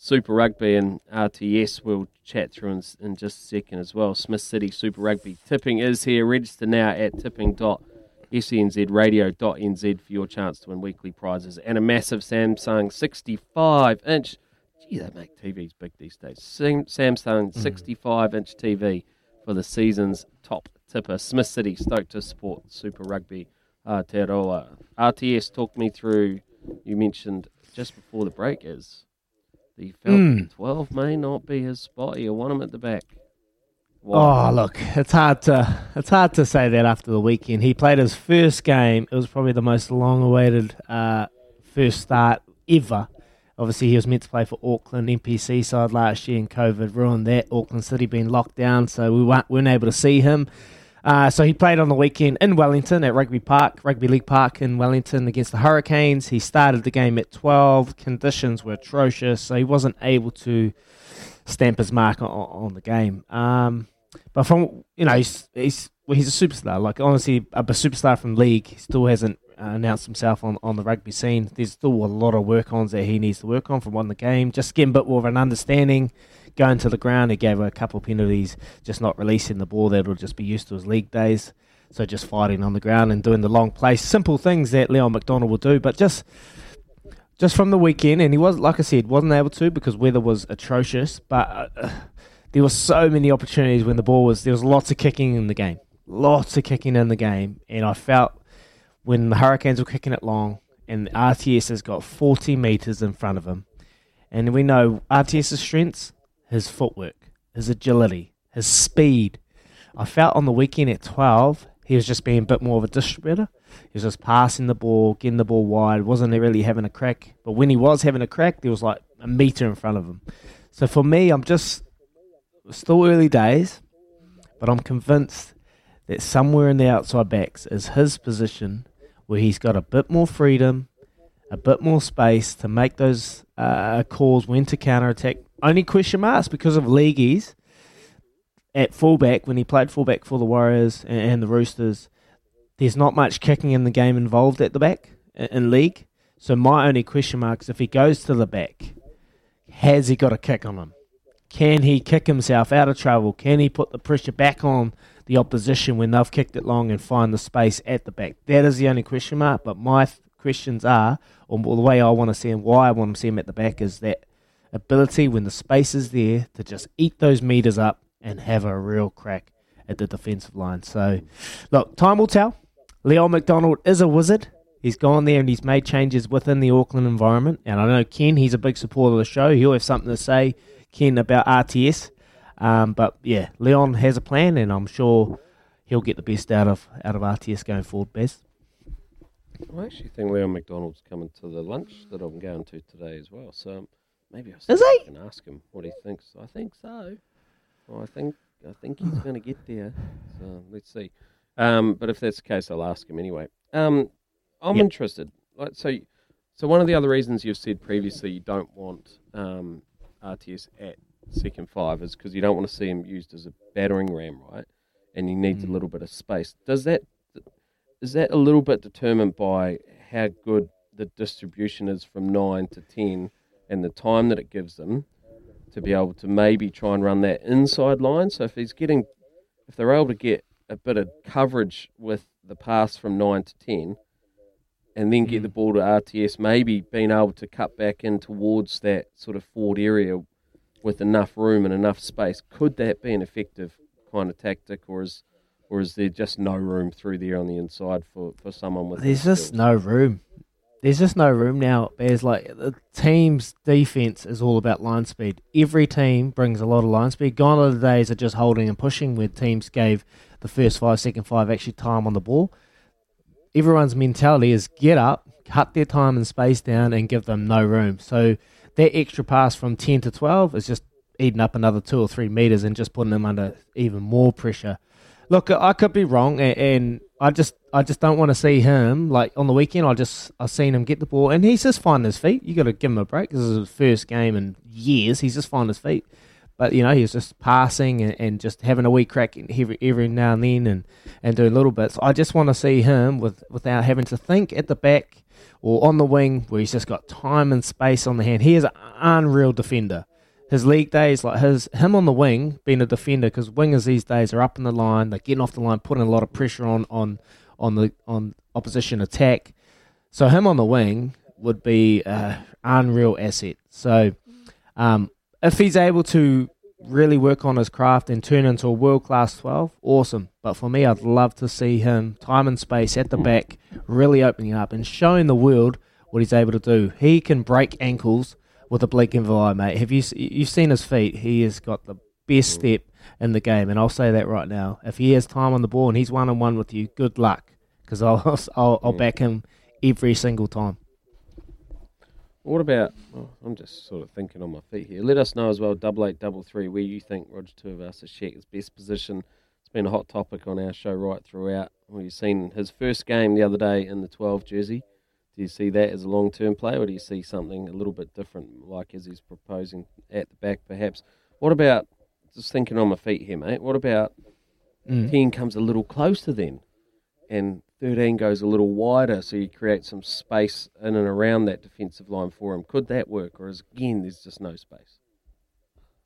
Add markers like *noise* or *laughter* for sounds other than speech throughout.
Super Rugby and RTS. We'll chat through in, in just a second as well. Smith City Super Rugby tipping is here. Register now at tipping.snzradio.nz for your chance to win weekly prizes and a massive Samsung 65 inch. Gee, they make TVs big these days. Sam- Samsung mm. 65 inch TV for the season's top tipper. Smith City stoked to support Super Rugby uh, Aotearoa. RTS, talk me through. You mentioned just before the break is the Falcon 12 may not be his spot. You want him at the back. Oh, look, it's hard to it's hard to say that after the weekend. He played his first game. It was probably the most long-awaited uh, first start ever. Obviously, he was meant to play for Auckland NPC side last year, and COVID ruined that. Auckland City being locked down, so we weren't, weren't able to see him. Uh, so he played on the weekend in Wellington at Rugby Park, Rugby League Park in Wellington against the Hurricanes. He started the game at 12. Conditions were atrocious, so he wasn't able to stamp his mark on, on the game. Um, but from you know, he's he's well, he's a superstar. Like honestly, a, superstar from league. He still hasn't uh, announced himself on, on the rugby scene. There's still a lot of work ons that he needs to work on from on the game. Just getting a bit more of an understanding. Going to the ground, he gave a couple of penalties, just not releasing the ball that will just be used to his league days. So just fighting on the ground and doing the long place, simple things that Leon MacDonald will do. But just just from the weekend, and he was like I said, wasn't able to because weather was atrocious. But uh, there were so many opportunities when the ball was. There was lots of kicking in the game, lots of kicking in the game, and I felt when the Hurricanes were kicking it long, and RTS has got 40 meters in front of him, and we know RTS's strengths: his footwork, his agility, his speed. I felt on the weekend at 12, he was just being a bit more of a distributor. He was just passing the ball, getting the ball wide, wasn't really having a crack. But when he was having a crack, there was like a meter in front of him. So for me, I'm just still early days, but I'm convinced that somewhere in the outside backs is his position where he's got a bit more freedom, a bit more space to make those uh, calls when to counter attack. Only question marks because of leagueies at fullback when he played fullback for the Warriors and, and the Roosters. There's not much kicking in the game involved at the back in, league. So my only question mark is if he goes to the back, has he got a kick on him? Can he kick himself out of trouble? Can he put the pressure back on the opposition when they've kicked it long and find the space at the back? That is the only question mark. But my questions are, or the way I want to see him, why I want to see him at the back is that ability when the space is there to just eat those meters up and have a real crack at the defensive line. So, look, time will tell. Leon MacDonald is a wizard. He's gone there and he's made changes within the Auckland environment. And I know Ken, he's a big supporter of the show. He'll have something to say, Ken, about RTS. Um, but yeah, Leon has a plan, and I'm sure he'll get the best out of out of RTS going forward. Best. I actually think Leon MacDonald's coming to the lunch that I'm going to today as well. So maybe I'll Is he? and ask him what he thinks. I think so. Well, I think I think he's *sighs* going to get there. So let's see. Um, but if that's the case, I'll ask him anyway. Um, I'm Yep. interested. Like so, so one of the other reasons you've said previously you don't want um, RTS at second five is because you don't want to see him used as a battering ram, right? And he needs Mm. a little bit of space. Does that is that a little bit determined by how good the distribution is from nine to ten, and the time that it gives them to be able to maybe try and run that inside line. So if he's getting, if they're able to get a bit of coverage with the pass from nine to ten, and then get mm. the ball to RTS, maybe being able to cut back in towards that sort of forward area with enough room and enough space, could that be an effective kind of tactic, or is or is there just no room through there on the inside for, for someone with? There's just skills? no room. There's just no room now. There's like the team's defense is all about line speed. Every team brings a lot of line speed. Gone are the days of just holding and pushing, where teams gave the first five, second five actually time on the ball. Everyone's mentality is get up, cut their time and space down, and give them no room. So that extra pass from ten to twelve is just eating up another two or three meters and just putting them under even more pressure. Look, I could be wrong, and I just I just don't want to see him like on the weekend. I just I've seen him get the ball, and he's just finding his feet. You got to give him a break. This is his first game in years. He's just finding his feet, but you know he's just passing and, and just having a wee crack every every now and then, and and doing little bits. I just want to see him with without having to think at the back or on the wing where he's just got time and space on the hand. He is an unreal defender his league days, like his him on the wing, being a defender, because wingers these days are up in the line, they're getting off the line, putting a lot of pressure on on on the on opposition attack. So him on the wing would be an unreal asset. So um, if he's able to really work on his craft and turn into a world class twelve, awesome. But for me, I'd love to see him time and space at the back, really opening up and showing the world what he's able to do. He can break ankles with a blink of an eye, mate. Have you you've seen his feet? He has got the best mm. step in the game, and I'll say that right now. If he has time on the ball and he's one on one with you, good luck, because *laughs* I'll, I'll I'll back him every single time. What about? Oh, I'm just sort of thinking on my feet here. Let us know as well, double eight double three, where you think Roger Tuivasa-Sheck is best position. It's been a hot topic on our show right throughout. We've seen his first game the other day in the 12 jersey. Do you see that as a long term play, or do you see something a little bit different, like as he's proposing at the back, perhaps? What about? Just thinking on my feet here, mate. What about? Mm. 10 comes a little closer then, and 13 goes a little wider, so you create some space in and around that defensive line for him. Could that work, or is again there's just no space?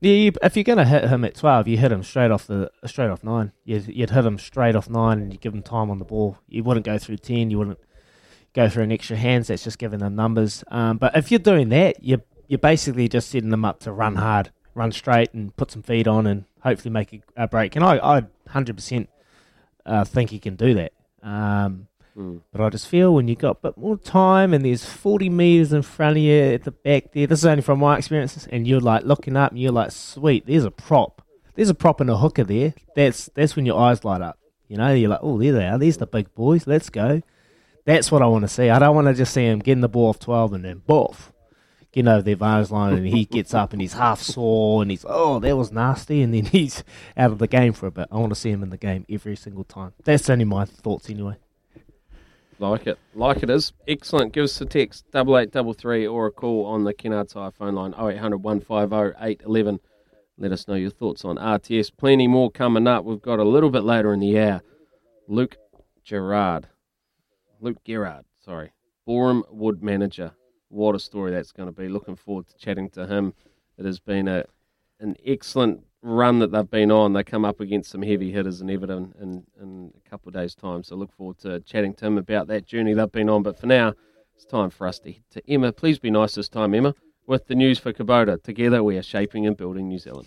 Yeah, you, if you're going to hit him at twelve, you hit him straight off the straight off nine. You'd, you'd hit him straight off nine, and you give him time on the ball. You wouldn't go through ten. You wouldn't go through an extra hands. That's just giving them numbers. Um, but if you're doing that, you're you're basically just setting them up to run hard, run straight, and put some feed on, and hopefully make a, a break. And I I hundred percent uh, think he can do that. Um, Mm. but I just feel when you've got a bit more time and there's 40 metres in front of you at the back there, this is only from my experiences, and you're like looking up and you're like, sweet, there's a prop. There's a prop and a hooker there. That's that's when your eyes light up. You know, you're like, oh, there they are. There's the big boys. Let's go. That's what I want to see. I don't want to just see him getting the ball off 12 and then boof, getting over the advantage line and he gets up and he's half sore and he's, oh, that was nasty. And then *laughs* he's out of the game for a bit. I want to see him in the game every single time. That's only my thoughts anyway. Like it, like it is. Excellent. Give us a text double eight double three or a call on the Kennards Hire phone line 0800 150 811. Let us know your thoughts on RTS. Plenty more coming up. We've got a little bit later in the hour. Luke Garrard, Luke Garrard, sorry, Boreham Wood manager. What a story that's going to be. Looking forward to chatting to him. It has been a an excellent run that they've been on. They come up against some heavy hitters in Everton in, in a couple of days' time. So look forward to chatting to him about that journey they've been on. But for now, it's time for us to head to Emma. Please be nice this time, Emma. With the news for Kubota, together we are shaping and building New Zealand.